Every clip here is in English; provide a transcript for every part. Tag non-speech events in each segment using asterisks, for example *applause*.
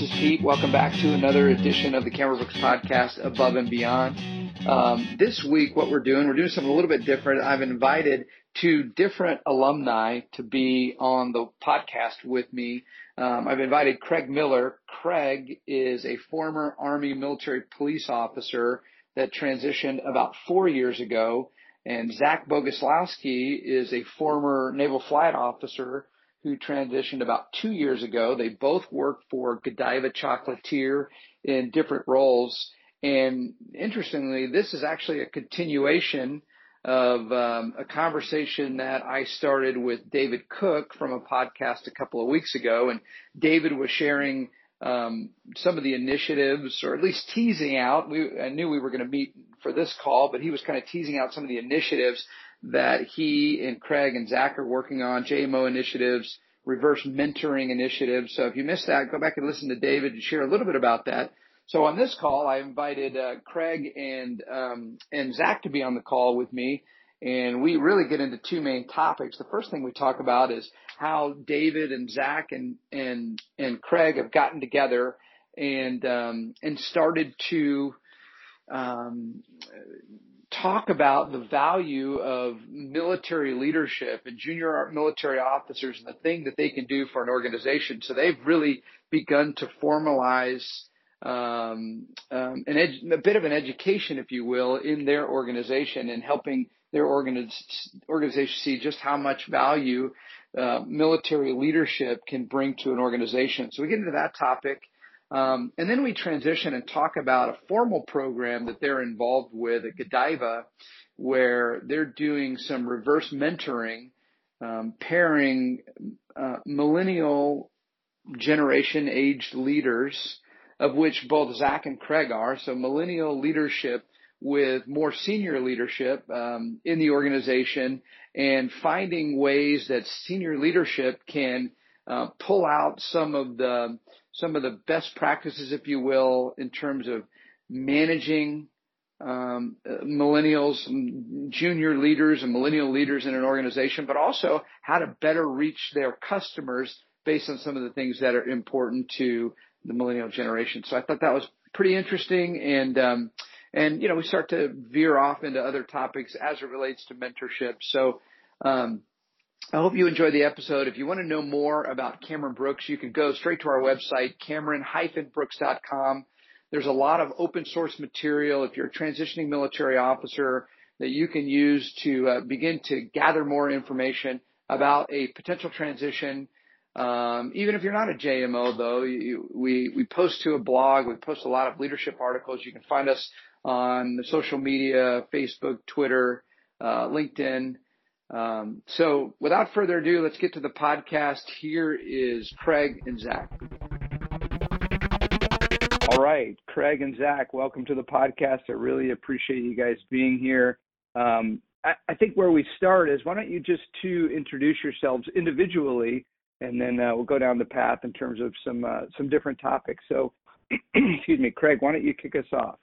this is Pete. Welcome back to another edition of the Cameron Brooks podcast, Above and Beyond. Um, this week, what we're doing, we're doing something a little bit different. I've invited two different alumni to be on the podcast with me. Um, I've invited Craig Miller. Craig is a former Army military police officer that transitioned about four years ago. And Zach Boguslawski is a former naval flight officer who transitioned about two years ago. They both worked for Godiva Chocolatier in different roles. And interestingly, this is actually a continuation of um, a conversation that I started with David Cook from a podcast a couple of weeks ago. And David was sharing um, some of the initiatives, or at least teasing out. We, I knew we were going to meet for this call, but he was kind of teasing out some of the initiatives that he and Craig and Zach are working on, JMO initiatives, reverse mentoring initiatives. So if you missed that, go back and listen to David and share a little bit about that. So on this call, I invited uh, Craig and um, and Zach to be on the call with me, and we really get into two main topics. The first thing we talk about is how David and Zach and and and Craig have gotten together and um, and started to um, talk about the value of military leadership and junior military officers and the thing that they can do for an organization. So they've really begun to formalize um, um, a bit of an education, if you will, in their organization and helping their organiz- organization see just how much value uh, military leadership can bring to an organization. So we get into that topic. Um, and then we transition and talk about a formal program that they're involved with at Godiva, where they're doing some reverse mentoring, um, pairing uh, millennial generation aged leaders, of which both Zach and Craig are. So millennial leadership with more senior leadership um, in the organization and finding ways that senior leadership can uh, pull out some of the some of the best practices, if you will, in terms of managing um, millennials, junior leaders, and millennial leaders in an organization, but also how to better reach their customers based on some of the things that are important to the millennial generation. So I thought that was pretty interesting, and um, and you know we start to veer off into other topics as it relates to mentorship. So. Um, I hope you enjoyed the episode. If you want to know more about Cameron Brooks, you can go straight to our website, cameron-brooks.com. There's a lot of open source material if you're a transitioning military officer that you can use to uh, begin to gather more information about a potential transition. Um, even if you're not a JMO, though, you, we we post to a blog. We post a lot of leadership articles. You can find us on the social media: Facebook, Twitter, uh, LinkedIn. Um, so without further ado, let's get to the podcast. Here is Craig and Zach. All right, Craig and Zach, welcome to the podcast. I really appreciate you guys being here. Um, I, I, think where we start is why don't you just to introduce yourselves individually, and then uh, we'll go down the path in terms of some uh, some different topics. So, *clears throat* excuse me, Craig, why don't you kick us off?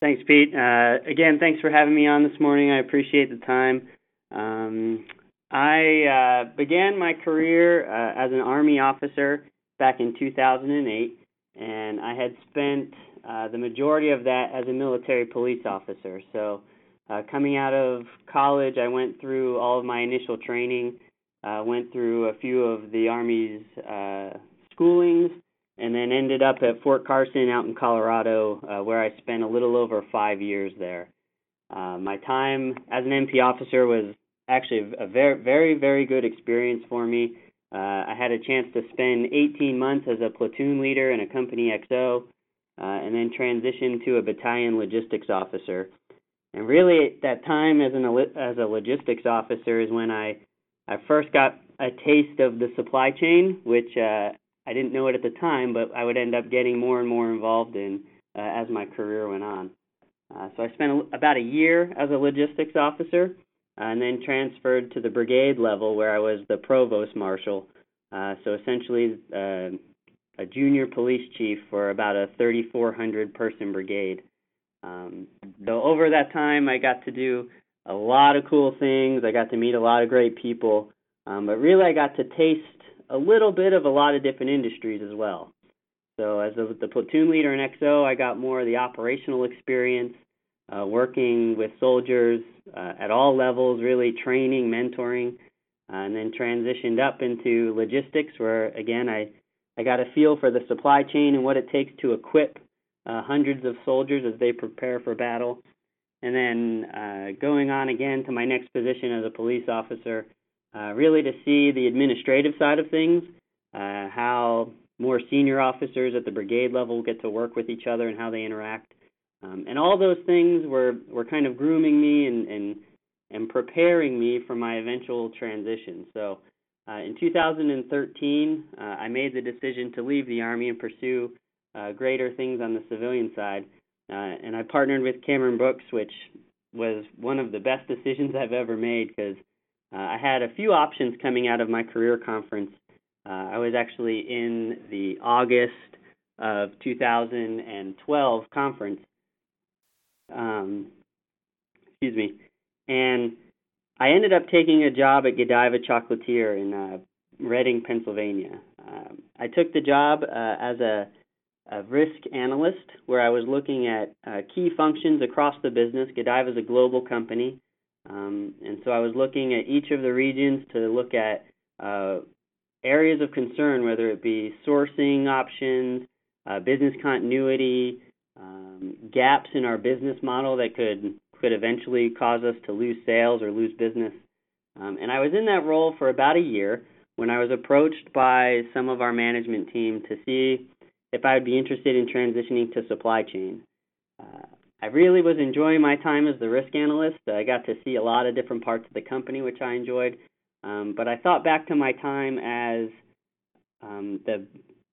Thanks, Pete. Uh, again, thanks for having me on this morning. I appreciate the time. Um, I uh, began my career uh, as an Army officer back in 2008, and I had spent uh, the majority of that as a military police officer. So, uh, coming out of college, I went through all of my initial training, uh, went through a few of the Army's uh, schoolings, and then ended up at Fort Carson out in Colorado, uh, where I spent a little over five years there. Uh, my time as an MP officer was actually a very, very, very good experience for me. Uh, I had a chance to spend 18 months as a platoon leader in a company XO, uh, and then transition to a battalion logistics officer. And really, that time as an as a logistics officer is when I I first got a taste of the supply chain, which uh, I didn't know it at the time, but I would end up getting more and more involved in uh, as my career went on. Uh, so I spent a, about a year as a logistics officer, uh, and then transferred to the brigade level where I was the provost marshal. Uh, so essentially, uh, a junior police chief for about a 3,400 person brigade. Um, so over that time, I got to do a lot of cool things. I got to meet a lot of great people, um, but really, I got to taste a little bit of a lot of different industries as well. So as the, the platoon leader in XO, I got more of the operational experience, uh, working with soldiers uh, at all levels, really training, mentoring, uh, and then transitioned up into logistics, where again I I got a feel for the supply chain and what it takes to equip uh, hundreds of soldiers as they prepare for battle. And then uh, going on again to my next position as a police officer, uh, really to see the administrative side of things, how more senior officers at the brigade level get to work with each other and how they interact. Um, and all those things were, were kind of grooming me and, and, and preparing me for my eventual transition. So uh, in 2013, uh, I made the decision to leave the Army and pursue uh, greater things on the civilian side. Uh, and I partnered with Cameron Brooks, which was one of the best decisions I've ever made because uh, I had a few options coming out of my career conference uh, I was actually in the August of 2012 conference. Um, excuse me. And I ended up taking a job at Godiva Chocolatier in uh, Reading, Pennsylvania. Um, I took the job uh, as a, a, risk analyst where I was looking at uh, key functions across the business. Godiva is a global company. Um, and so I was looking at each of the regions to look at uh, areas of concern, whether it be sourcing options, uh, business continuity, um, gaps in our business model that could could eventually cause us to lose sales or lose business. Um, and I was in that role for about a year when I was approached by some of our management team to see if I would be interested in transitioning to supply chain. Uh, I really was enjoying my time as the risk analyst. I got to see a lot of different parts of the company, which I enjoyed. Um, but I thought back to my time as um, the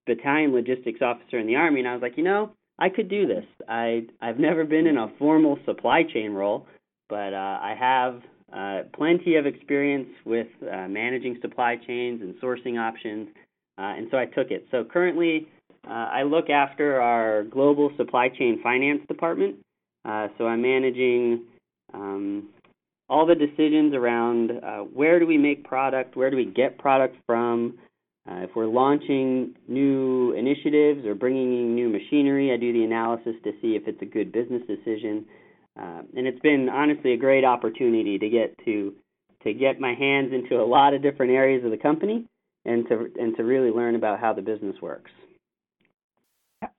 battalion logistics officer in the Army, and I was like, you know, I could do this. I I've never been in a formal supply chain role, but uh, I have uh, plenty of experience with uh, managing supply chains and sourcing options, uh, and so I took it. So currently, uh, I look after our global supply chain finance department. Uh, so I'm managing um, all the decisions around uh, where do we make product, where do we get product from, uh, if we're launching new initiatives or bringing in new machinery, I do the analysis to see if it's a good business decision. Uh, and it's been honestly a great opportunity to get to to get my hands into a lot of different areas of the company and to and to really learn about how the business works.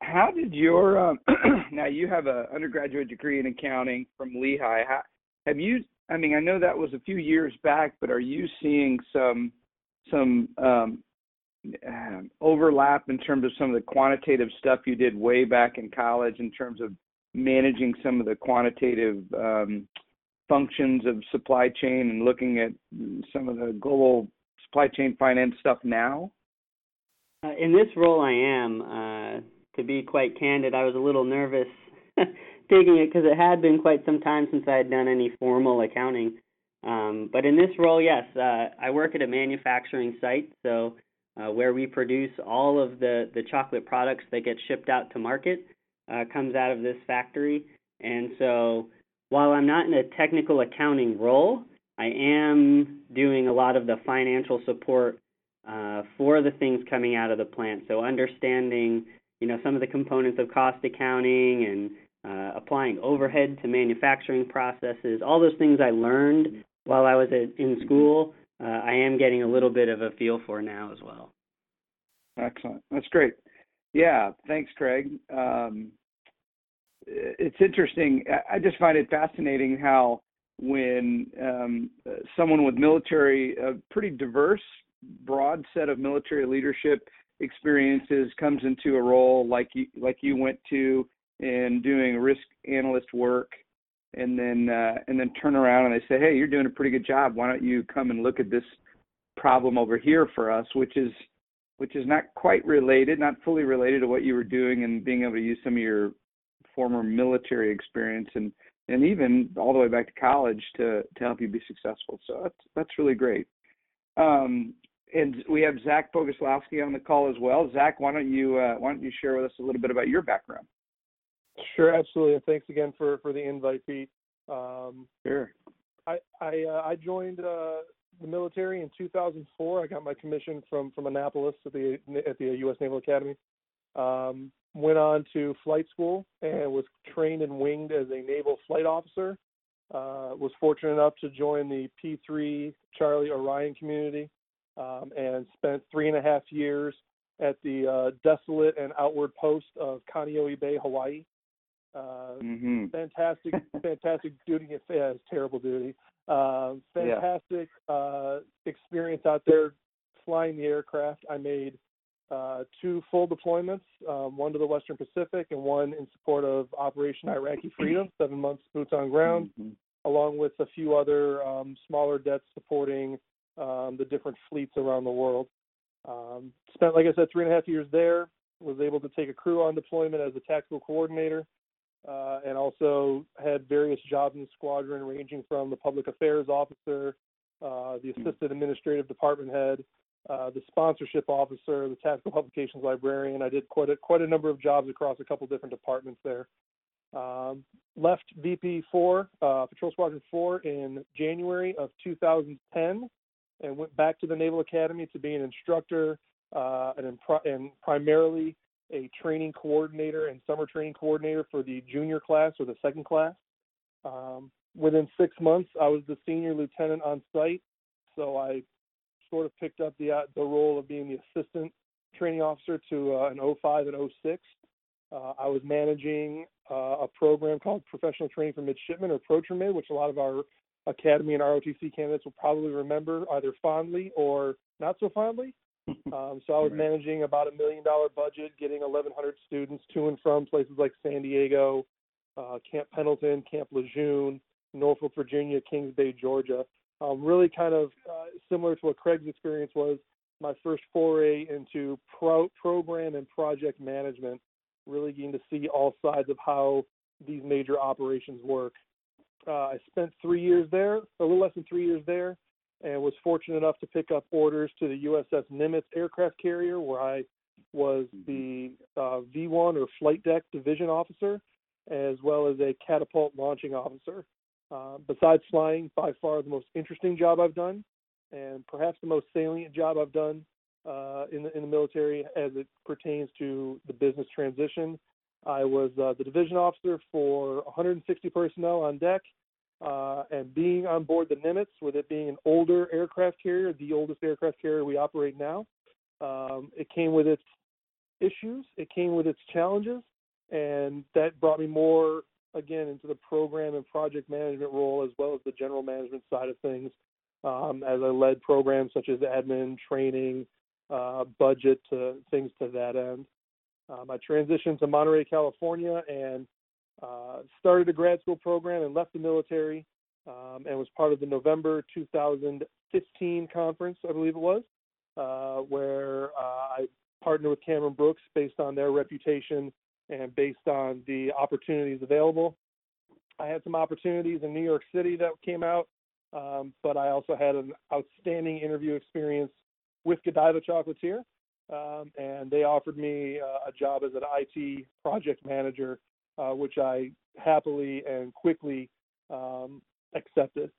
How did your um, *clears throat* now you have an undergraduate degree in accounting from Lehigh? How, have you I mean, I know that was a few years back, but are you seeing some some um, um, overlap in terms of some of the quantitative stuff you did way back in college in terms of managing some of the quantitative um, functions of supply chain and looking at some of the global supply chain finance stuff now? Uh, in this role, I am. Uh, to be quite candid, I was a little nervous *laughs* taking it because it had been quite some time since I had done any formal accounting. Um, but in this role, yes, uh, I work at a manufacturing site, so uh, where we produce all of the, the chocolate products that get shipped out to market uh, comes out of this factory. And so while I'm not in a technical accounting role, I am doing a lot of the financial support uh, for the things coming out of the plant. So understanding, you know, some of the components of cost accounting and uh, applying overhead to manufacturing processes, all those things I learned while I was at, in school, uh, I am getting a little bit of a feel for now as well. Excellent. That's great. Yeah, thanks, Craig. Um, it's interesting. I just find it fascinating how when um, someone with military, a pretty diverse, broad set of military leadership experiences comes into a role like you like you went to and doing risk analyst work and then uh, and then turn around and they say, "Hey, you're doing a pretty good job. Why don't you come and look at this problem over here for us?" Which is which is not quite related, not fully related to what you were doing and being able to use some of your former military experience and and even all the way back to college to to help you be successful. So that's that's really great. Um, and we have Zach Boguslawski on the call as well. Zach, why don't you uh, why don't you share with us a little bit about your background? Sure, absolutely, and thanks again for for the invite, Pete. Um, sure. I I, uh, I joined uh, the military in 2004. I got my commission from from Annapolis at the at the U.S. Naval Academy. Um, went on to flight school and was trained and winged as a naval flight officer. Uh, was fortunate enough to join the P3 Charlie Orion community um, and spent three and a half years at the uh, desolate and outward post of Kaneohe Bay, Hawaii. Uh, mm-hmm. Fantastic, *laughs* fantastic duty. Yeah, it's terrible duty. Uh, fantastic yeah. uh, experience out there flying the aircraft. I made uh, two full deployments, um, one to the Western Pacific and one in support of Operation Iraqi Freedom, *clears throat* seven months boots on ground, mm-hmm. along with a few other um, smaller dets supporting um, the different fleets around the world. Um, spent, like I said, three and a half years there. Was able to take a crew on deployment as a tactical coordinator, uh, and also had various jobs in the squadron, ranging from the public affairs officer, uh, the hmm. assistant administrative department head, uh, the sponsorship officer, the tactical publications librarian. I did quite a quite a number of jobs across a couple different departments there. Um, left VP4, uh, Patrol Squadron 4, in January of 2010 and went back to the Naval Academy to be an instructor uh, and, and primarily a training coordinator and summer training coordinator for the junior class or the second class. Um, within six months, I was the senior lieutenant on site, so I sort of picked up the uh, the role of being the assistant training officer to uh, an 05 and 06. Uh, I was managing uh, a program called Professional Training for Midshipmen or PROTRAMID, which a lot of our Academy and ROTC candidates will probably remember either fondly or not so fondly. Um, so I was right. managing about a million dollar budget, getting 1,100 students to and from places like San Diego, uh, Camp Pendleton, Camp Lejeune, Norfolk, Virginia, Kings Bay, Georgia. Um, really kind of uh, similar to what Craig's experience was, my first foray into pro- program and project management, really getting to see all sides of how these major operations work. Uh, I spent three years there, a little less than three years there, and was fortunate enough to pick up orders to the USS Nimitz aircraft carrier, where I was mm-hmm. the uh, V1 or flight deck division officer, as well as a catapult launching officer. Uh, besides flying, by far the most interesting job I've done, and perhaps the most salient job I've done uh, in the in the military as it pertains to the business transition. I was uh, the division officer for 160 personnel on deck, uh, and being on board the Nimitz, with it being an older aircraft carrier, the oldest aircraft carrier we operate now, um, it came with its issues, it came with its challenges, and that brought me more again into the program and project management role as well as the general management side of things um, as I led programs such as admin, training, uh, budget, to things to that end. Um, I transitioned to Monterey, California, and uh, started a grad school program and left the military um, and was part of the November 2015 conference, I believe it was, uh, where uh, I partnered with Cameron Brooks based on their reputation and based on the opportunities available. I had some opportunities in New York City that came out, um, but I also had an outstanding interview experience with Godiva Chocolatier, um, and they offered me uh, a job as an IT project manager, uh, which I happily and quickly um, accepted.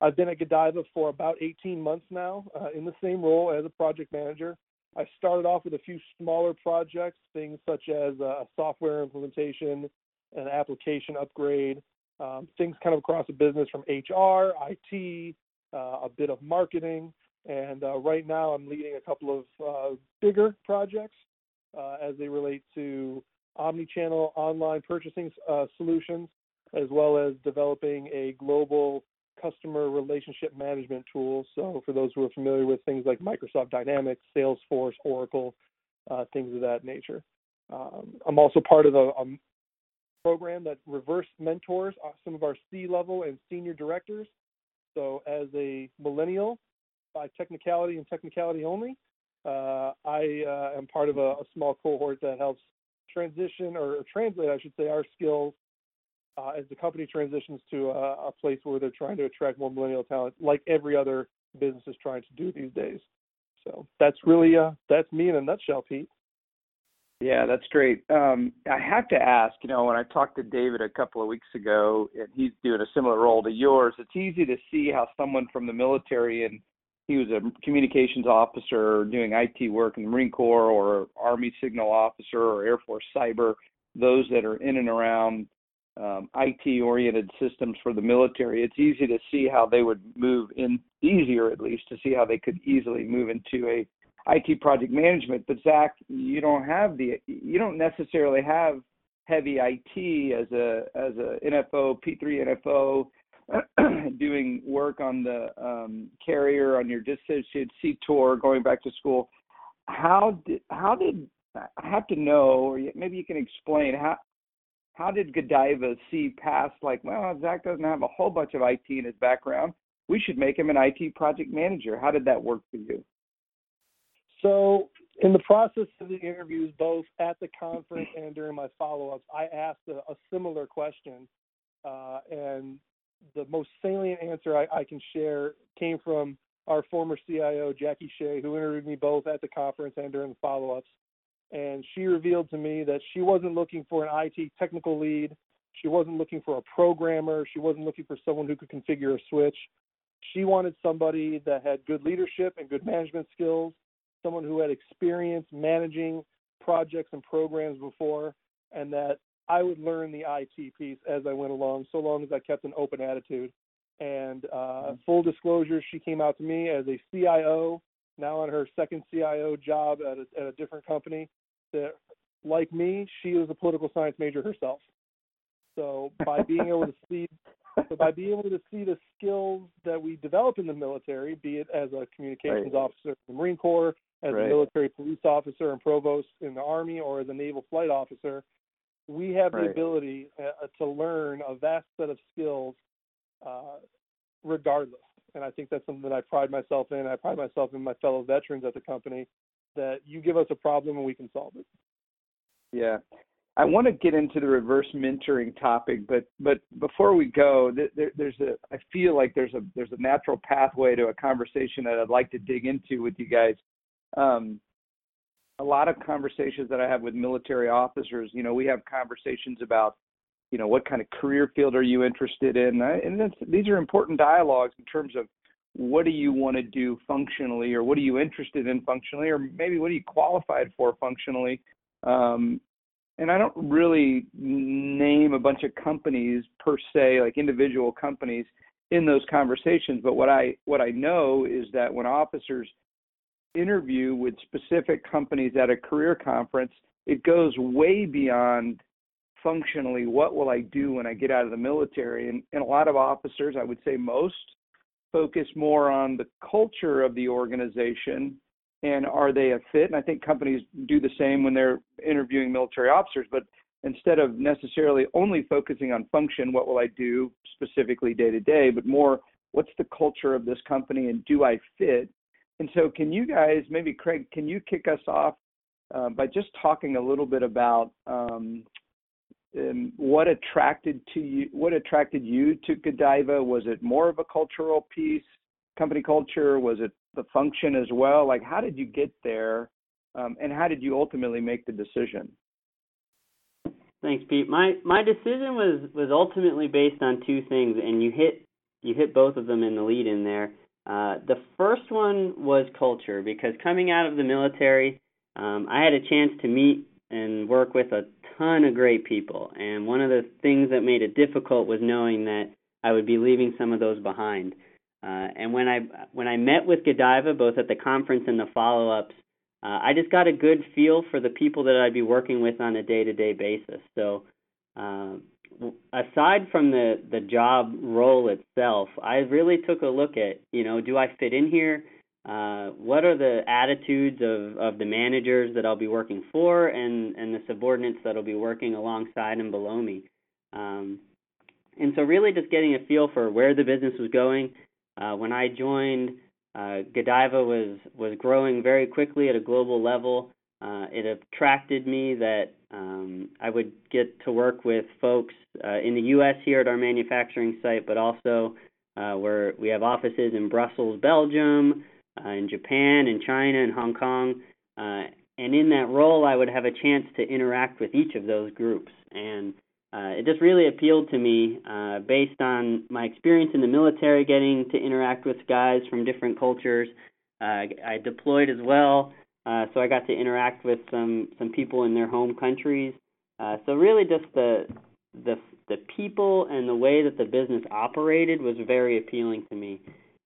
I've been at Godiva for about 18 months now uh, in the same role as a project manager. I started off with a few smaller projects, things such as a software implementation, an application upgrade, um, things kind of across the business from HR, IT, uh, a bit of marketing, and uh, right now I'm leading a couple of uh, bigger projects uh, as they relate to omni-channel online purchasing uh, solutions, as well as developing a global customer relationship management tool. So for those who are familiar with things like Microsoft Dynamics, Salesforce, Oracle, uh, things of that nature. Um, I'm also part of a, a, program that reverse mentors uh, some of our C-level and senior directors. So as a millennial, by technicality and technicality only, uh, I uh, am part of a, a, small cohort that helps transition or translate, I should say, our skills uh, as the company transitions to a, a, place where they're trying to attract more millennial talent, like every other business is trying to do these days. So that's really uh, that's me in a nutshell, Pete. Yeah, that's great. Um, I have to ask, you know, when I talked to David a couple of weeks ago, and he's doing a similar role to yours, it's easy to see how someone from the military and he was a communications officer doing IT work in the Marine Corps or Army signal officer or Air Force cyber, those that are in and around um, IT oriented systems for the military, it's easy to see how they would move in, easier at least, to see how they could easily move into a IT project management. But Zach, you don't have the, you don't necessarily have heavy IT as a as a NFO P3 NFO *clears throat* doing work on the um, carrier on your dissociated tour, going back to school. How did how did I have to know, or maybe you can explain how how did Godiva see past like, well, Zach doesn't have a whole bunch of IT in his background. We should make him an IT project manager. How did that work for you? So, in the process of the interviews, both at the conference and during my follow-ups, I asked a, a similar question, uh, and the most salient answer I, I, can share came from our former CIO, Jackie Shea, who interviewed me both at the conference and during the follow ups. And she revealed to me that she wasn't looking for an IT technical lead. She wasn't looking for a programmer. She wasn't looking for someone who could configure a switch. She wanted somebody that had good leadership and good management skills, someone who had experience managing projects and programs before, and that I would learn the IT piece as I went along, so long as I kept an open attitude. And uh, mm-hmm. full disclosure, she came out to me as a CIO, now on her second CIO job at a, at a different company. That, like me, she was a political science major herself. So *laughs* by being able to see, so by being able to see the skills that we develop in the military, be it as a communications right. officer in the Marine Corps, as right. a military police officer and provost in the Army, or as a naval flight officer, we have right. the ability uh, to learn a vast set of skills uh, regardless. And I think that's something that I pride myself in. I pride myself in my fellow veterans at the company that you give us a problem and we can solve it. Yeah. I want to get into the reverse mentoring topic, but but before we go, there, there's a I feel like there's a there's a natural pathway to a conversation that I'd like to dig into with you guys. Um, a lot of conversations that I have with military officers, you know, we have conversations about, you know, what kind of career field are you interested in? And these are important dialogues in terms of what do you want to do functionally, or what are you interested in functionally, or maybe what are you qualified for functionally. Um, and I don't really name a bunch of companies per se, like individual companies in those conversations. But what I what I know is that when officers interview with specific companies at a career conference, it goes way beyond functionally what will I do when I get out of the military. And, and a lot of officers, I would say most, focus more on the culture of the organization and are they a fit? And I think companies do the same when they're interviewing military officers, but instead of necessarily only focusing on function, what will I do specifically day to day, but more what's the culture of this company and do I fit? And so, can you guys, maybe Craig, can you kick us off uh, by just talking a little bit about um, um, what attracted to you? What attracted you to Godiva? Was it more of a cultural piece, company culture? Was it the function as well? Like, how did you get there, um, and how did you ultimately make the decision? Thanks, Pete. My my decision was was ultimately based on two things, and you hit you hit both of them in the lead in there. Uh, the first one was culture because coming out of the military, um, I had a chance to meet and work with a ton of great people. And one of the things that made it difficult was knowing that I would be leaving some of those behind. Uh, and when I when I met with Godiva, both at the conference and the follow-ups, uh, I just got a good feel for the people that I'd be working with on a day-to-day basis. So uh, aside from the the job role itself, I really took a look at you know do I fit in here? Uh, what are the attitudes of of the managers that I'll be working for and and the subordinates that'll be working alongside and below me? Um, and so really just getting a feel for where the business was going. Uh, when I joined, uh, Godiva was was growing very quickly at a global level. Uh, it attracted me that um, I would get to work with folks uh, in the U.S. here at our manufacturing site, but also uh, where we have offices in Brussels, Belgium, uh, in Japan, in China, and Hong Kong. Uh, and in that role, I would have a chance to interact with each of those groups. And uh, it just really appealed to me uh, based on my experience in the military, getting to interact with guys from different cultures. Uh, I deployed as well, uh, so I got to interact with some some people in their home countries. Uh, so really, just the the the people and the way that the business operated was very appealing to me.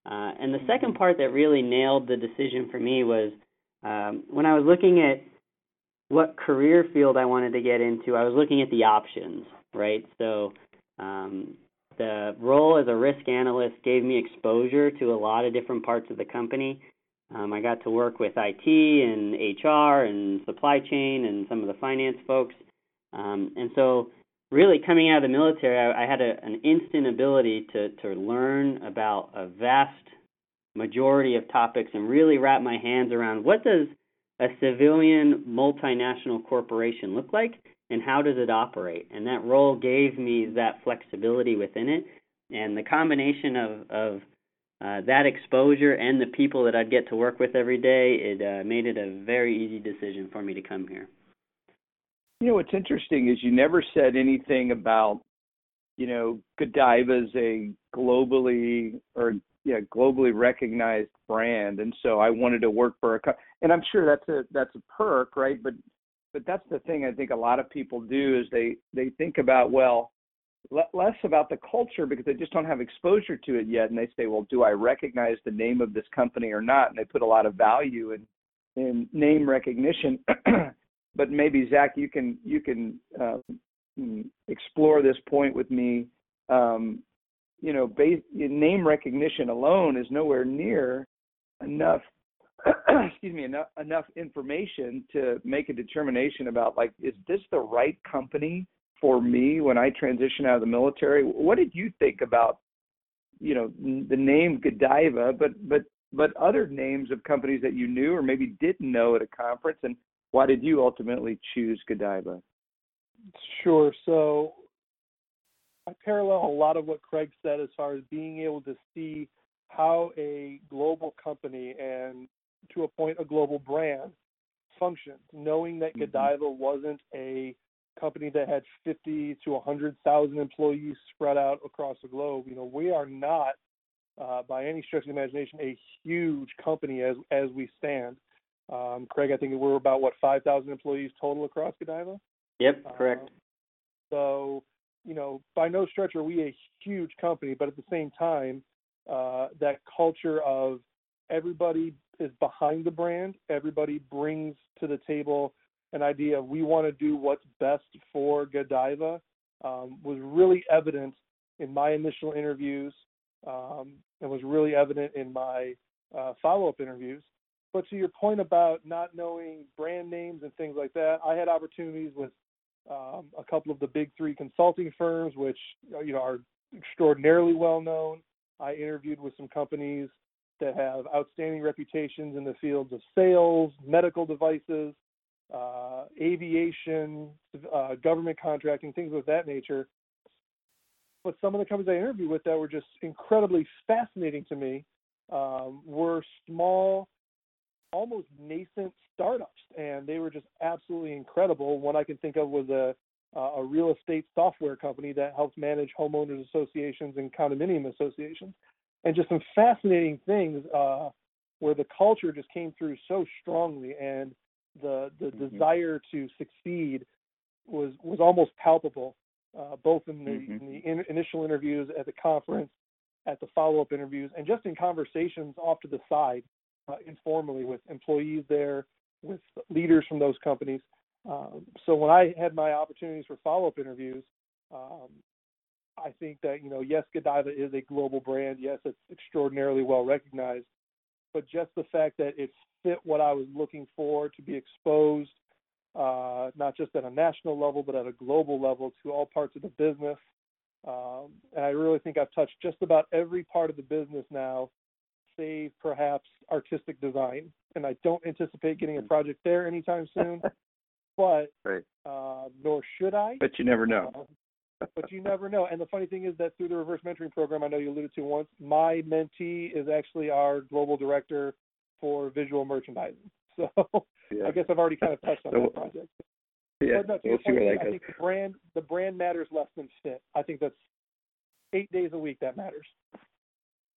Uh, and the second part that really nailed the decision for me was um, when I was looking at what career field I wanted to get into, I was looking at the options, right? So um, the role as a risk analyst gave me exposure to a lot of different parts of the company. Um, I got to work with IT and HR and supply chain and some of the finance folks. Um, and so, really, coming out of the military, I, I had a, an instant ability to, to learn about a vast majority of topics and really wrap my hands around what does a civilian multinational corporation look like and how does it operate? And that role gave me that flexibility within it. And the combination of, of uh, that exposure and the people that I'd get to work with every day, it uh, made it a very easy decision for me to come here. You know, what's interesting is you never said anything about, you know, Godiva is a globally or yeah globally recognized brand, and so I wanted to work for a. And I'm sure that's a that's a perk, right? But but that's the thing I think a lot of people do is they they think about well less about the culture because they just don't have exposure to it yet and they say well do i recognize the name of this company or not? And they put a lot of value in in name recognition. *clears throat* But maybe zach you can you can uh, explore this point with me. Um, you know base, name recognition alone is nowhere near enough *clears throat* excuse me enough enough information to make a determination about like is this the right company for me when I transitioned out of the military. What did you think about, you know, the name Godiva, but but but other names of companies that you knew or maybe didn't know at a conference, and why did you ultimately choose Godiva? Sure. So I parallel a lot of what Craig said as far as being able to see how a global company and to a point a global brand functions, knowing that mm-hmm. Godiva wasn't a company that had 50 to 100,000 employees spread out across the globe. You know, we are not, uh, by any stretch of the imagination, a huge company as as we stand. Um, Craig, I think we're about what 5,000 employees total across Godiva. Yep, correct. Uh, so, you know, by no stretch are we a huge company, but at the same time, uh, that culture of everybody is behind the brand, everybody brings to the table an idea we want to do what's best for Godiva um, was really evident in my initial interviews um, and was really evident in my uh, follow-up interviews. But to your point about not knowing brand names and things like that, I had opportunities with um, a couple of the big three consulting firms, which you know are extraordinarily well known. I interviewed with some companies that have outstanding reputations in the fields of sales, medical devices, uh, aviation, uh, government contracting, things of that nature. But some of the companies I interviewed with that were just incredibly fascinating to me um, were small, almost nascent startups, and they were just absolutely incredible. One I can think of was a a real estate software company that helps manage homeowners associations and condominium associations, and just some fascinating things uh, where the culture just came through so strongly and the the mm-hmm. desire to succeed was was almost palpable, uh, both in the, mm-hmm. in the in, initial interviews at the conference, at the follow up interviews, and just in conversations off to the side, uh, informally with employees there, with leaders from those companies. Um, so when I had my opportunities for follow up interviews, um, I think that you know yes, Godiva is a global brand. Yes, it's extraordinarily well recognized, but just the fact that it fit what I was looking for to be exposed, uh, not just at a national level, but at a global level to all parts of the business. Um, and I really think I've touched just about every part of the business now, save perhaps artistic design. And I don't anticipate getting a hmm. project there anytime soon, *laughs* but right. uh, nor should I. But you never know. But you never know. And the funny thing is that through the reverse mentoring program, I know you alluded to once, my mentee is actually our global director for visual merchandising. *laughs* So yeah. I guess I've already kind of touched on so, that project. Yeah, but no, we'll see where that I goes. think the brand the brand matters less than fit. I think that's eight days a week that matters.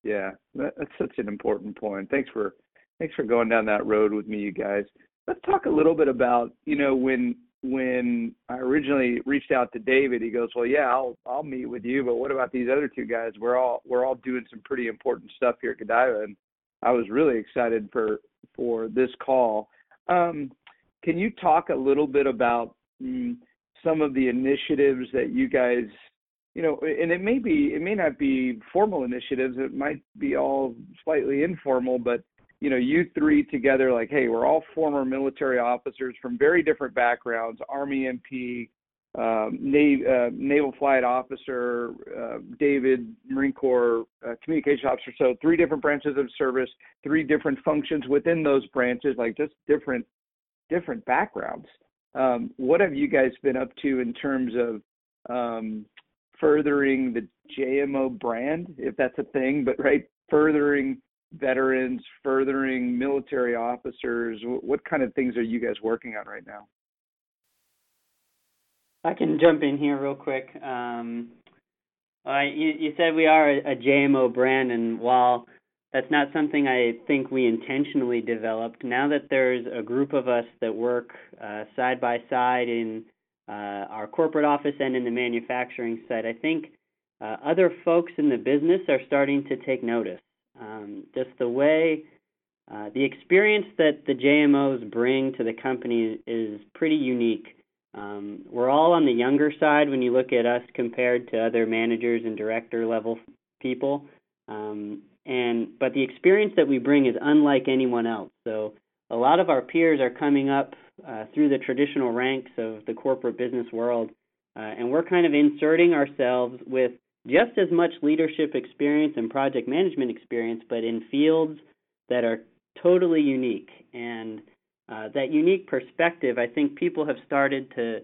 Yeah, that, that's such an important point. Thanks for thanks for going down that road with me, you guys. Let's talk a little bit about you know when when I originally reached out to David, he goes, "Well, yeah, I'll I'll meet with you, but what about these other two guys? We're all we're all doing some pretty important stuff here at Godiva." And I was really excited for for this call. Um, can you talk a little bit about mm, some of the initiatives that you guys, you know, and it may be it may not be formal initiatives. It might be all slightly informal, but you know, you three together, like, hey, we're all former military officers from very different backgrounds, Army MP, um, Navy, uh, Naval Flight Officer, uh, David, Marine Corps uh, Communication Officer. So three different branches of service, three different functions within those branches, like just different different backgrounds. Um, what have you guys been up to in terms of um, furthering the JMO brand, if that's a thing, but right, furthering veterans, furthering military officers? What kind of things are you guys working on right now? I can jump in here real quick. Um, uh, you, you said we are a, a JMO brand, and while that's not something I think we intentionally developed, now that there's a group of us that work uh, side by side in uh, our corporate office and in the manufacturing side, I think uh, other folks in the business are starting to take notice. Um, just the way uh, the experience that the JMOs bring to the company is pretty unique. Um, we're all on the younger side when you look at us compared to other managers and director level people. Um, and but the experience that we bring is unlike anyone else. So a lot of our peers are coming up uh, through the traditional ranks of the corporate business world, uh, and we're kind of inserting ourselves with just as much leadership experience and project management experience, but in fields that are totally unique. And uh, that unique perspective, I think people have started to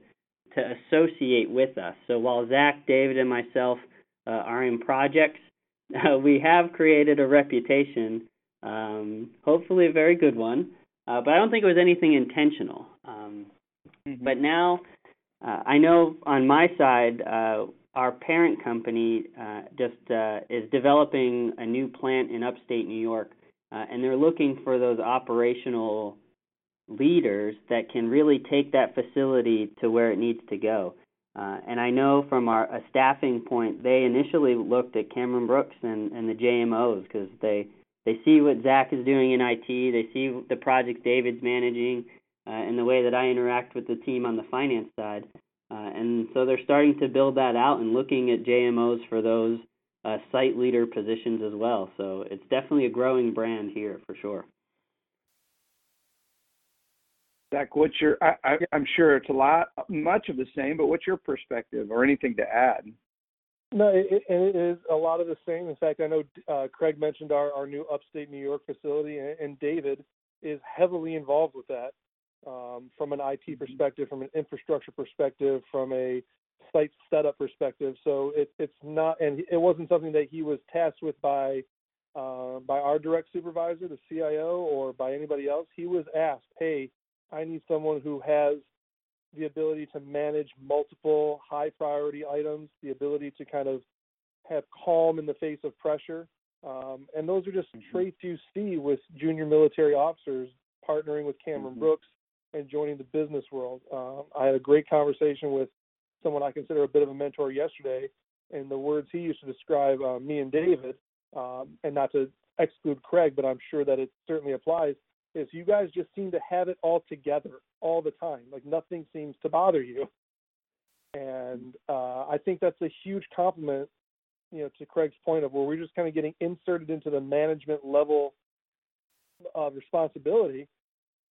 to associate with us. So while Zach, David, and myself uh, are in projects, *laughs* uh, we have created a reputation, um, hopefully a very good one. Uh, but I don't think it was anything intentional. Um, mm-hmm. But now, uh, I know on my side, uh, our parent company uh, just uh, is developing a new plant in upstate New York, uh, and they're looking for those operational leaders that can really take that facility to where it needs to go. Uh, and I know from our a staffing point, they initially looked at Cameron Brooks and, and the JMOs because they they see what Zach is doing in IT, they see the projects David's managing, uh, and the way that I interact with the team on the finance side. Uh, and so they're starting to build that out and looking at JMOs for those uh, site leader positions as well. So it's definitely a growing brand here for sure. Zach, what's your? I, I, I'm sure it's a lot, much of the same, but what's your perspective or anything to add? No, it, it is a lot of the same. In fact, I know uh, Craig mentioned our, our new upstate New York facility, and, and David is heavily involved with that um, from an IT perspective, from an infrastructure perspective, from a site setup perspective. So it, it's not, and it wasn't something that he was tasked with by uh, by our direct supervisor, the CIO, or by anybody else. He was asked, "Hey, I need someone who has the ability to manage multiple high priority items, the ability to kind of have calm in the face of pressure." Um, and those are just mm-hmm. traits you see with junior military officers partnering with Cameron mm-hmm. Brooks and joining the business world. Um, I had a great conversation with someone I consider a bit of a mentor yesterday, and the words he used to describe uh, me and David, um, and not to exclude Craig, but I'm sure that it certainly applies, is you guys just seem to have it all together all the time. Like nothing seems to bother you. And uh, I think that's a huge compliment, you know, to Craig's point of where we're just kind of getting inserted into the management level of responsibility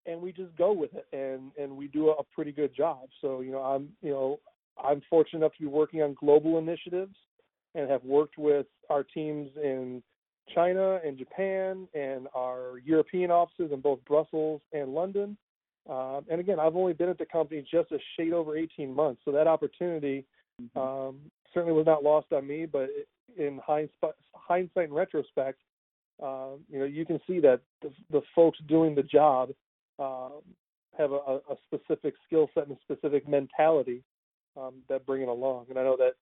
and we just go with it and and we do a pretty good job so you know i'm you know i'm fortunate enough to be working on global initiatives and have worked with our teams in china and japan and our european offices in both brussels and london um, and again i've only been at the company just a shade over 18 months so that opportunity Mm-hmm. um, certainly was not lost on me but in hindsight, hindsight and retrospect uh, you know you can see that the, the folks doing the job um, have a, a specific skill set and a specific mentality um, that bring it along. And I know that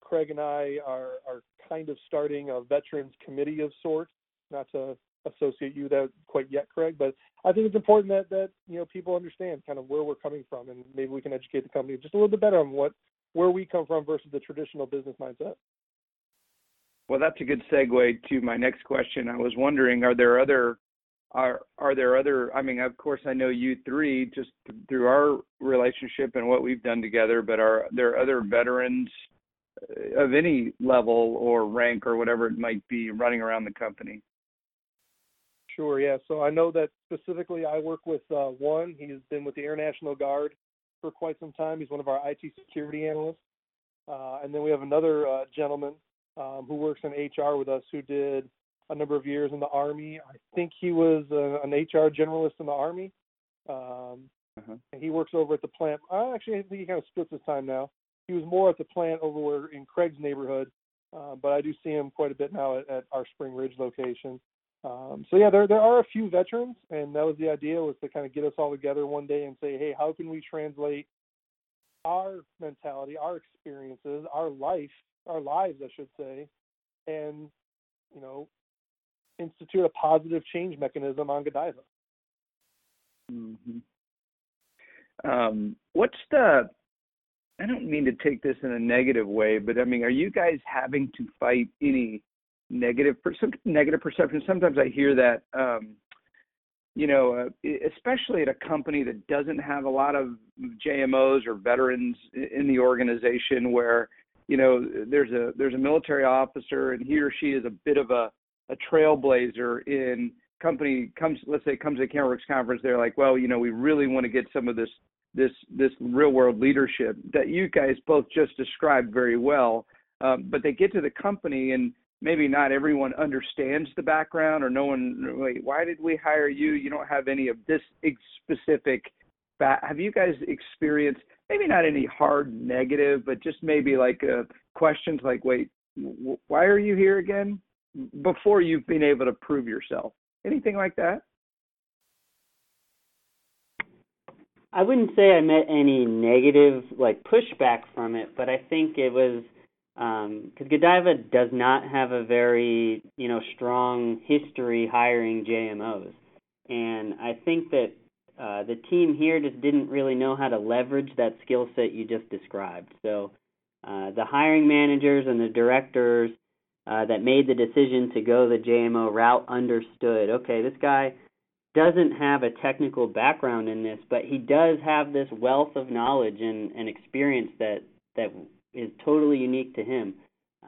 Craig and I are are kind of starting a veterans committee of sorts, not to associate you that quite yet, Craig, but I think it's important that that you know people understand kind of where we're coming from, and maybe we can educate the company just a little bit better on what where we come from versus the traditional business mindset. Well, that's a good segue to my next question. I was wondering, are there other are are there other? I mean, of course, I know you three just through our relationship and what we've done together, but are there other veterans uh, of any level or rank or whatever it might be running around the company? Sure, yeah. So I know that specifically I work with uh, one. He's been with the Air National Guard for quite some time. He's one of our IT security analysts. Uh, and then we have another uh, gentleman um, who works in HR with us who did a number of years in the Army. I think he was uh, an HR generalist in the Army. Um, uh-huh. And he works over at the plant. I actually think he kind of splits his time now. He was more at the plant over in Craig's neighborhood, uh, but I do see him quite a bit now at, at our Spring Ridge location. Um, so yeah, there there are a few veterans, and that was the idea was to kind of get us all together one day and say, hey, how can we translate our mentality, our experiences, our life, our lives, I should say, and you know, institute a positive change mechanism on Godiva. Mm-hmm. Um, what's the? I don't mean to take this in a negative way, but I mean, are you guys having to fight any negative some negative perception. Sometimes I hear that, um, you know, uh, especially at a company that doesn't have a lot of JMOs or veterans in the organization, where you know there's a there's a military officer and he or she is a bit of a a trailblazer in company comes let's say comes to a Cameron Brooks conference they're like well you know we really want to get some of this this this real world leadership that you guys both just described very well. Um, but they get to the company and maybe not everyone understands the background or no one wait why did we hire you? You don't have any of this specific have you guys experienced maybe not any hard negative but just maybe like uh, questions like wait why are you here again before you've been able to prove yourself. Anything like that? I wouldn't say I met any negative like pushback from it, but I think it was because um, Godiva does not have a very you know strong history hiring JMOs, and I think that uh, the team here just didn't really know how to leverage that skill set you just described. So uh, the hiring managers and the directors uh, that made the decision to go the JMO route understood. Okay, this guy doesn't have a technical background in this, but he does have this wealth of knowledge and, and experience that that is totally unique to him.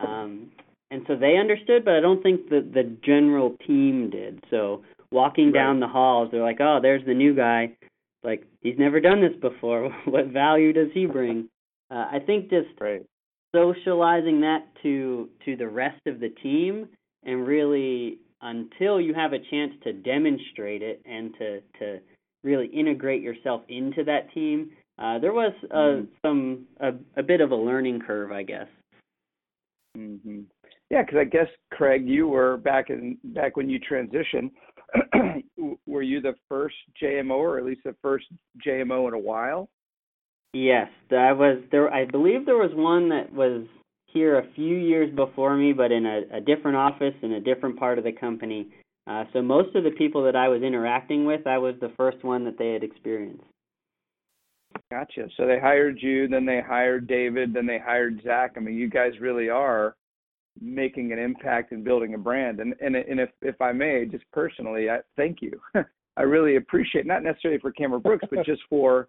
Um, and so they understood, but I don't think that the general team did. So walking right. down the halls, they're like, "Oh, there's the new guy. Like he's never done this before. *laughs* what value does he bring?" Uh, I think just right. Socializing that to to the rest of the team, and really until you have a chance to demonstrate it and to to really integrate yourself into that team, uh, there was uh, mm-hmm. some a, a bit of a learning curve, I guess. Mm-hmm. Yeah, because I guess Craig, you were back in back when you transitioned. *clears throat* were you the first JMO, or at least the first JMO in a while? Yes, I was there. I believe there was one that was here a few years before me, but in a, a different office in a different part of the company. Uh, so most of the people that I was interacting with, I was the first one that they had experienced. Gotcha. So they hired you, then they hired David, then they hired Zach. I mean, you guys really are making an impact and building a brand. And and and if if I may, just personally, I thank you. *laughs* I really appreciate not necessarily for Cameron Brooks, but *laughs* just for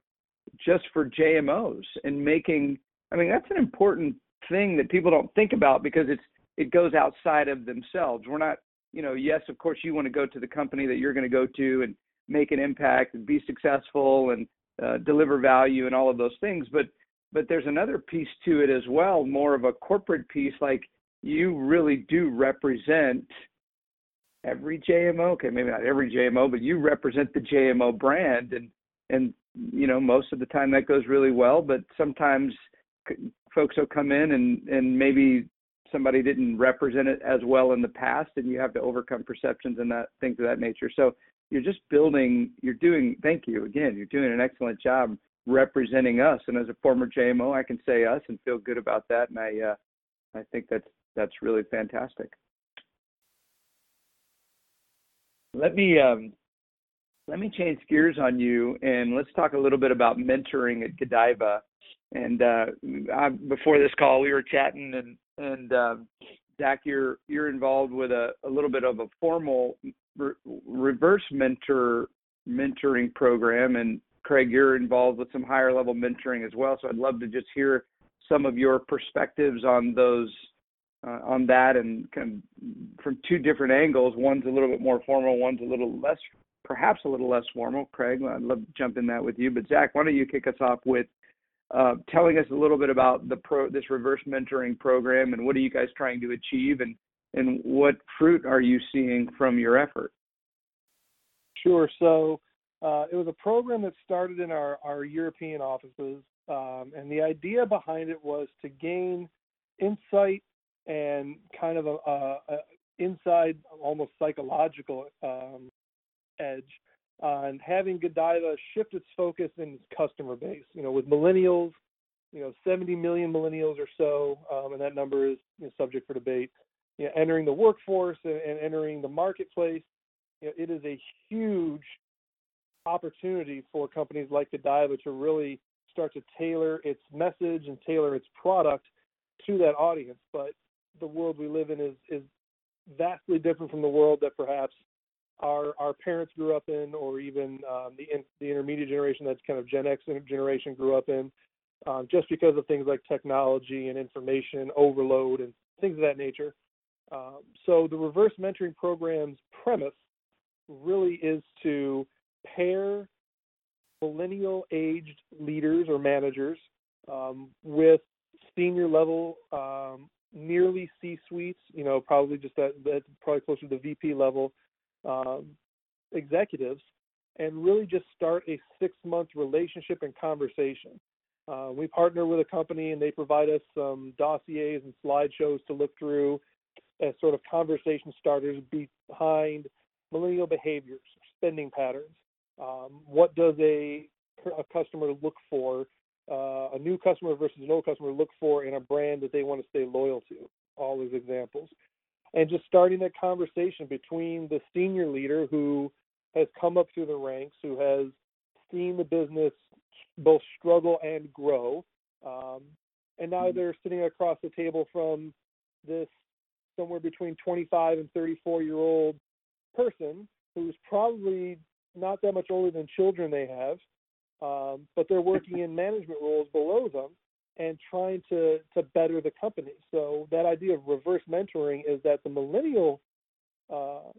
just for JMOs and making. I mean, that's an important thing that people don't think about because it's it goes outside of themselves. We're not, you know, yes, of course, you want to go to the company that you're going to go to and make an impact and be successful and uh, deliver value and all of those things. But but there's another piece to it as well, more of a corporate piece. Like you really do represent every JMO. Okay, maybe not every JMO, but you represent the JMO brand, and and you know most of the time that goes really well. But sometimes folks will come in and and maybe somebody didn't represent it as well in the past and you have to overcome perceptions and that things of that nature so you're just building. You're doing. Thank you again. You're doing an excellent job representing us. And as a former JMO, I can say us and feel good about that. And I uh, I think that's that's really fantastic. Let me um, let me change gears on you and let's talk a little bit about mentoring at Godiva. And uh, I, before this call, we were chatting, and and uh, Zach, you're you're involved with a, a little bit of a formal re- reverse mentor mentoring program, and Craig, you're involved with some higher level mentoring as well. So I'd love to just hear some of your perspectives on those uh, on that, and kind of from two different angles. One's a little bit more formal, one's a little less, perhaps a little less formal. Craig, I'd love to jump in that with you. But Zach, why don't you kick us off with uh, telling us a little bit about the pro this reverse mentoring program and what are you guys trying to achieve and and what fruit are you seeing from your effort? Sure. So uh, it was a program that started in our, our European offices, um, and the idea behind it was to gain insight and kind of a, a, a inside, almost psychological um, edge on having Godiva shift its focus in its customer base. You know, with millennials, you know, 70 million millennials or so, um, and that number is you know, subject for debate. You know, entering the workforce and, and entering the marketplace, you know, it is a huge opportunity for companies like Godiva to really start to tailor its message and tailor its product to that audience. But the world we live in is is vastly different from the world that perhaps our our parents grew up in, or even um, the in, the intermediate generation that's kind of Gen X generation grew up in, um, just because of things like technology and information overload and things of that nature. Um, so the reverse mentoring program's premise really is to pair millennial aged leaders or managers um, with senior level um, nearly C suites, you know, probably just that, that probably closer to the VP level um, executives and really just start a six month relationship and conversation. Uh, we partner with a company and they provide us some dossiers and slideshows to look through as sort of conversation starters behind millennial behaviors, spending patterns. Um, what does a, a customer look for, uh, a new customer versus an old customer look for in a brand that they want to stay loyal to? All these examples and just starting that conversation between the senior leader who has come up through the ranks, who has seen the business both struggle and grow, um, and now mm-hmm. they're sitting across the table from this somewhere between 25 and 34 year old person who's probably not that much older than children they have, um, but they're working in management roles below them and trying to to better the company. So that idea of reverse mentoring is that the millennial uh,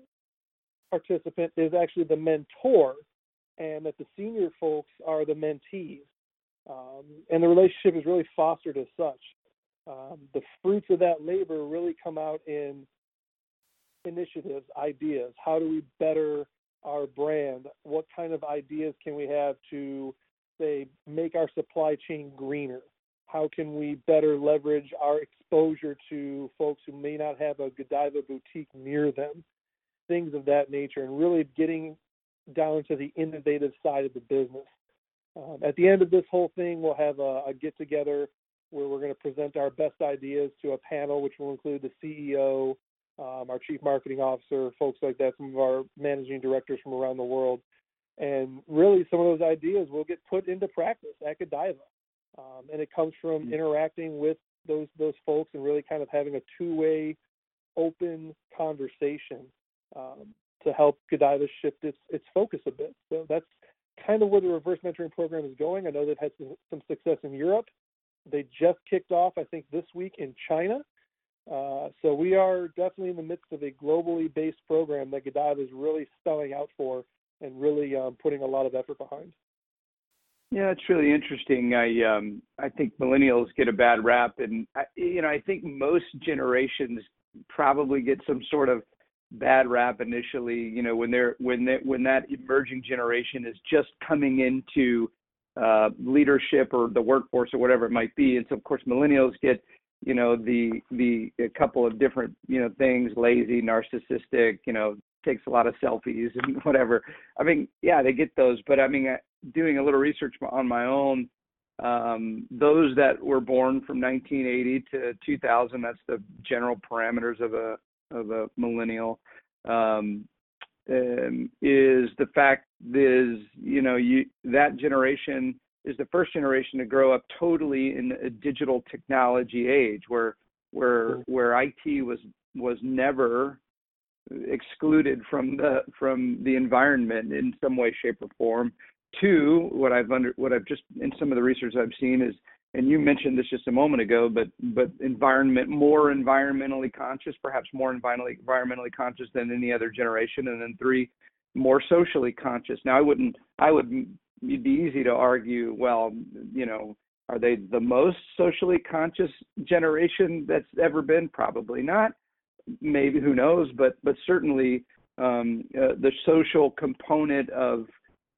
participant is actually the mentor, and that the senior folks are the mentees. Um, and the relationship is really fostered as such. Um, the fruits of that labor really come out in initiatives, ideas. How do we better our brand? What kind of ideas can we have to say make our supply chain greener? How can we better leverage our exposure to folks who may not have a Godiva boutique near them, things of that nature, and really getting down to the innovative side of the business. Um, at the end of this whole thing, we'll have a, a get together where we're going to present our best ideas to a panel, which will include the CEO, um, our chief marketing officer, folks like that, some of our managing directors from around the world. And really, some of those ideas will get put into practice at Godiva um, and it comes from mm-hmm. interacting with those those folks and really kind of having a two-way, open conversation um, to help Godiva shift its its focus a bit. So that's kind of where the reverse mentoring program is going. I know they've had some, some success in Europe. They just kicked off, I think, this week in China. Uh, so we are definitely in the midst of a globally based program that Godiva is really spelling out for and really um, putting a lot of effort behind. Yeah, it's really interesting. I um I think millennials get a bad rap, and I, you know I think most generations probably get some sort of bad rap initially. You know when they're when they when that emerging generation is just coming into uh, leadership or the workforce or whatever it might be, and so of course millennials get you know the the a couple of different you know things lazy narcissistic you know takes a lot of selfies and *laughs* whatever. I mean, yeah, they get those, but I mean, doing a little research on my own, um, those that were born from 1980 to 2000, that's the general parameters of a of a millennial. Um, um, is the fact is you know you that generation is the first generation to grow up totally in a digital technology age where where mm-hmm. where IT was was never excluded from the from the environment in some way shape or form two what i've under what i've just in some of the research i've seen is and you mentioned this just a moment ago but but environment more environmentally conscious perhaps more environmentally environmentally conscious than any other generation and then three more socially conscious now i wouldn't i would it'd be easy to argue well you know are they the most socially conscious generation that's ever been? Probably not. Maybe who knows? But but certainly um, uh, the social component of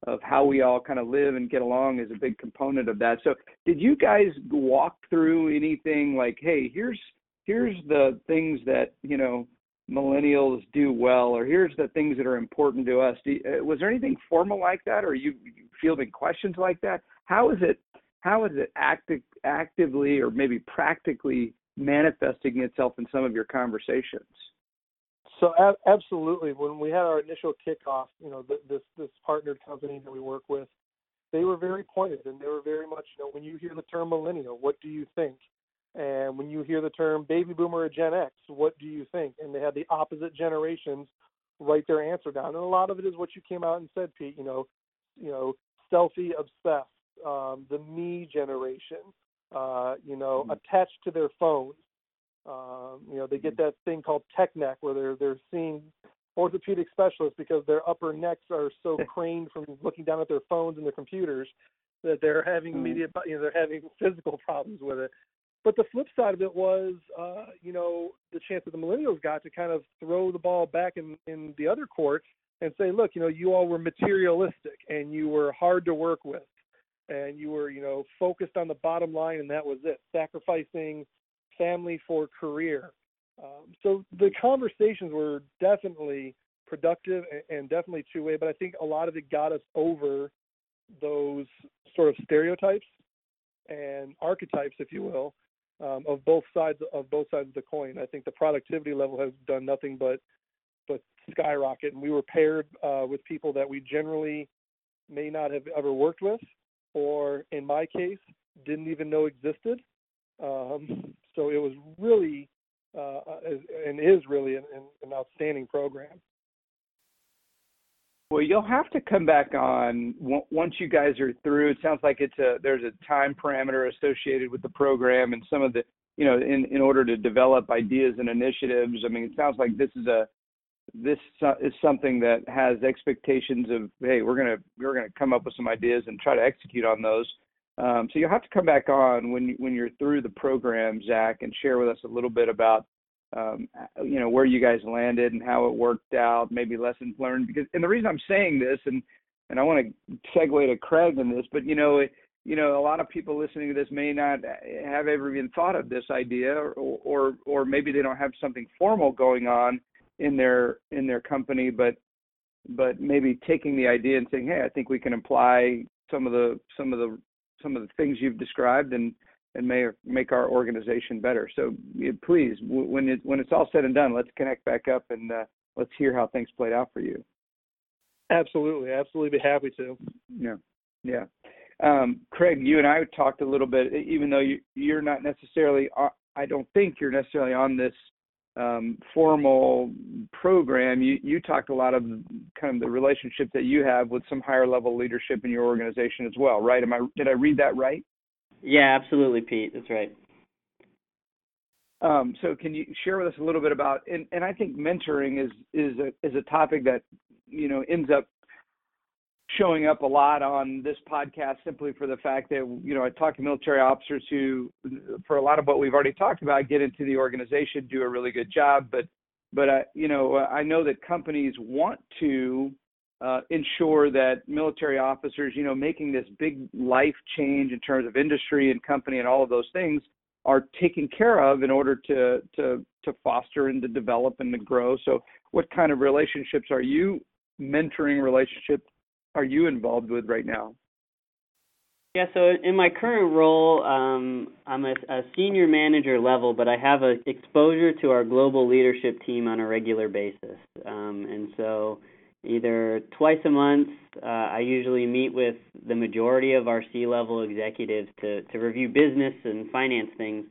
of how we all kind of live and get along is a big component of that. So did you guys walk through anything like, hey, here's here's the things that you know millennials do well, or here's the things that are important to us. Uh, was there anything formal like that, or you fielding questions like that? How is it how is it active, actively or maybe practically manifesting itself in some of your conversations? So absolutely, when we had our initial kickoff, you know, this this partnered company that we work with, they were very pointed and they were very much, you know, when you hear the term millennial, what do you think? And when you hear the term baby boomer or Gen X, what do you think? And they had the opposite generations write their answer down. And a lot of it is what you came out and said, Pete. You know, you know, selfie obsessed, um, the me generation, uh, you know, mm-hmm. attached to their phones. Um, you know, they get mm-hmm. that thing called tech neck where they're they're seeing orthopedic specialists because their upper necks are so *laughs* craned from looking down at their phones and their computers that they're having mm-hmm. immediate, you know, they're having *laughs* physical problems with it. But the flip side of it was, uh, you know, the chance that the millennials got to kind of throw the ball back in in the other court and say, look, you know, you all were materialistic and you were hard to work with and you were, you know, focused on the bottom line, and that was it, sacrificing family for career. Um, so the conversations were definitely productive and, definitely two way, but I think a lot of it got us over those sort of stereotypes and archetypes, if you will, um, of both sides of both sides of the coin. I think the productivity level has done nothing but but skyrocket, and we were paired uh, with people that we generally may not have ever worked with, or in my case, didn't even know existed. Um, so it was really uh, and is really an, an outstanding program. Well, you'll have to come back on once you guys are through. It sounds like it's a there's a time parameter associated with the program and some of the you know in in order to develop ideas and initiatives. I mean, it sounds like this is a this is something that has expectations of hey we're gonna we're gonna come up with some ideas and try to execute on those. Um, so you'll have to come back on when when you're through the program zach and share with us a little bit about um, you know where you guys landed and how it worked out maybe lessons learned because and the reason i'm saying this and and i want to segue to craig in this but you know it, you know a lot of people listening to this may not have ever even thought of this idea or or or maybe they don't have something formal going on in their in their company, but but maybe taking the idea and saying, hey, I think we can apply some of the some of the some of the things you've described and and may make our organization better. So please, when it when it's all said and done, let's connect back up and uh, let's hear how things played out for you. Absolutely, absolutely, be happy to. Yeah, yeah. Um, Craig, you and I talked a little bit, even though you, you're not necessarily. I don't think you're necessarily on this um, formal program, you, you talked a lot of kind of the relationship that you have with some higher level leadership in your organization as well, right? Am I did I read that right? Yeah, absolutely, Pete. That's right. Um, so can you share with us a little bit about and, and I think mentoring is is a is a topic that you know ends up showing up a lot on this podcast simply for the fact that you know I talk to military officers who, for a lot of what we've already talked about, get into the organization, do a really good job, but but uh, you know I know that companies want to uh, ensure that military officers, you know, making this big life change in terms of industry and company and all of those things, are taken care of in order to to to foster and to develop and to grow. So, what kind of relationships are you mentoring relationships are you involved with right now? Yeah, so in my current role, um, I'm a, a, senior manager level, but I have a exposure to our global leadership team on a regular basis. Um, and so, either twice a month, uh, I usually meet with the majority of our C-level executives to to review business and finance things.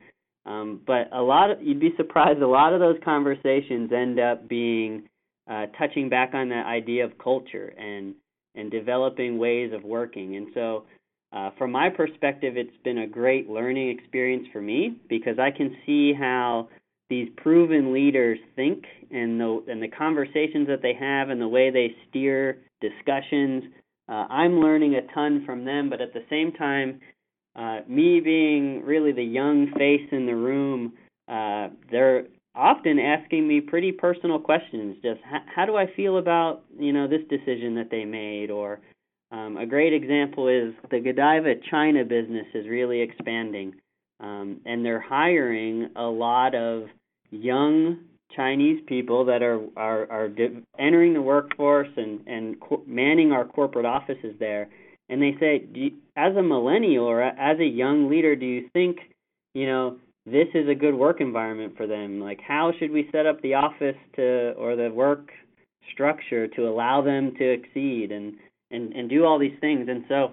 Um, but a lot of you'd be surprised, a lot of those conversations end up being uh, touching back on that idea of culture and and developing ways of working. And so uh, from my perspective, it's been a great learning experience for me because I can see how these proven leaders think and the and the conversations that they have and the way they steer discussions. Uh, I'm learning a ton from them, but at the same time, uh, me being really the young face in the room, uh, they're often asking me pretty personal questions. Just how, how do I feel about you know this decision that they made, or um, a great example is the Godiva China business is really expanding, um, and they're hiring a lot of young Chinese people that are are, are entering the workforce and and co- manning our corporate offices there. And they say, you, as a millennial or as a young leader, do you think, you know, this is a good work environment for them? Like, how should we set up the office to or the work structure to allow them to exceed? And and and do all these things. And so,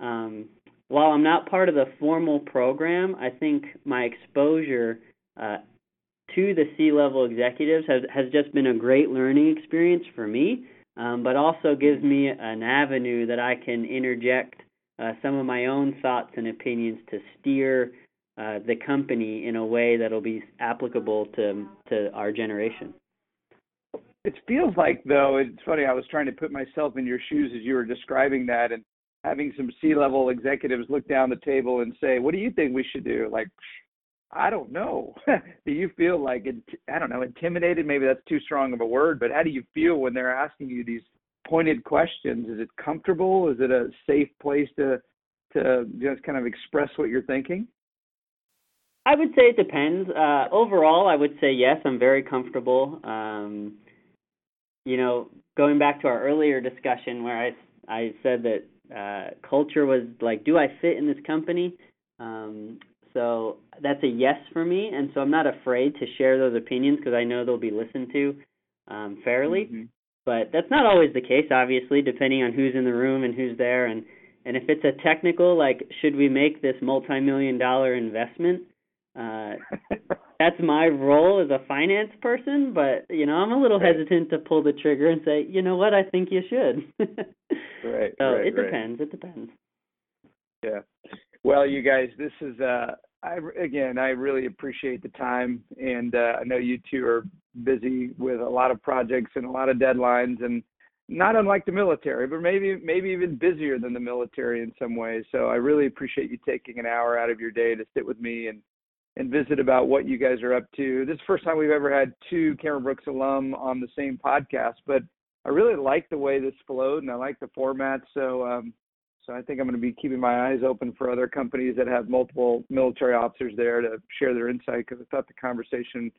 um, while I'm not part of the formal program, I think my exposure uh, to the C-level executives has has just been a great learning experience for me. Um, but also gives me an avenue that I can interject uh, some of my own thoughts and opinions to steer uh, the company in a way that'll be applicable to to our generation. It feels like though it's funny. I was trying to put myself in your shoes as you were describing that, and having some C-level executives look down the table and say, "What do you think we should do?" Like, I don't know. *laughs* do you feel like I don't know, intimidated? Maybe that's too strong of a word, but how do you feel when they're asking you these pointed questions? Is it comfortable? Is it a safe place to to just kind of express what you're thinking? I would say it depends. Uh, overall, I would say yes. I'm very comfortable. Um, you know, going back to our earlier discussion where I I said that uh, culture was like, do I fit in this company? Um, so that's a yes for me, and so I'm not afraid to share those opinions because I know they'll be listened to um, fairly. Mm-hmm. But that's not always the case, obviously, depending on who's in the room and who's there, and and if it's a technical like, should we make this multi-million dollar investment? Uh, that's my role as a finance person, but you know, I'm a little right. hesitant to pull the trigger and say, you know what, I think you should. right. *laughs* So right, it right. depends. It depends. Yeah. Well, you guys, this is uh I again, I really appreciate the time and uh I know you two are busy with a lot of projects and a lot of deadlines and not unlike the military, but maybe maybe even busier than the military in some ways. So I really appreciate you taking an hour out of your day to sit with me and and visit about what you guys are up to. This is the first time we've ever had two Cameron Brooks alum on the same podcast, but I really like the way this flowed and I like the format. So, um, so I think I'm going to be keeping my eyes open for other companies that have multiple military officers there to share their insight because I thought the conversation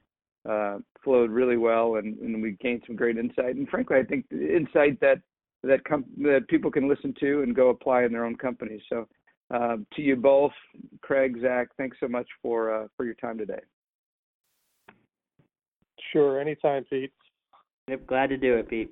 uh, flowed really well and, and we gained some great insight. And frankly, I think the insight that that com- that people can listen to and go apply in their own companies. So uh, to you both, Craig, Zach, thanks so much for uh, for your time today. Sure, anytime, Pete. Yep, glad to do it, Pete.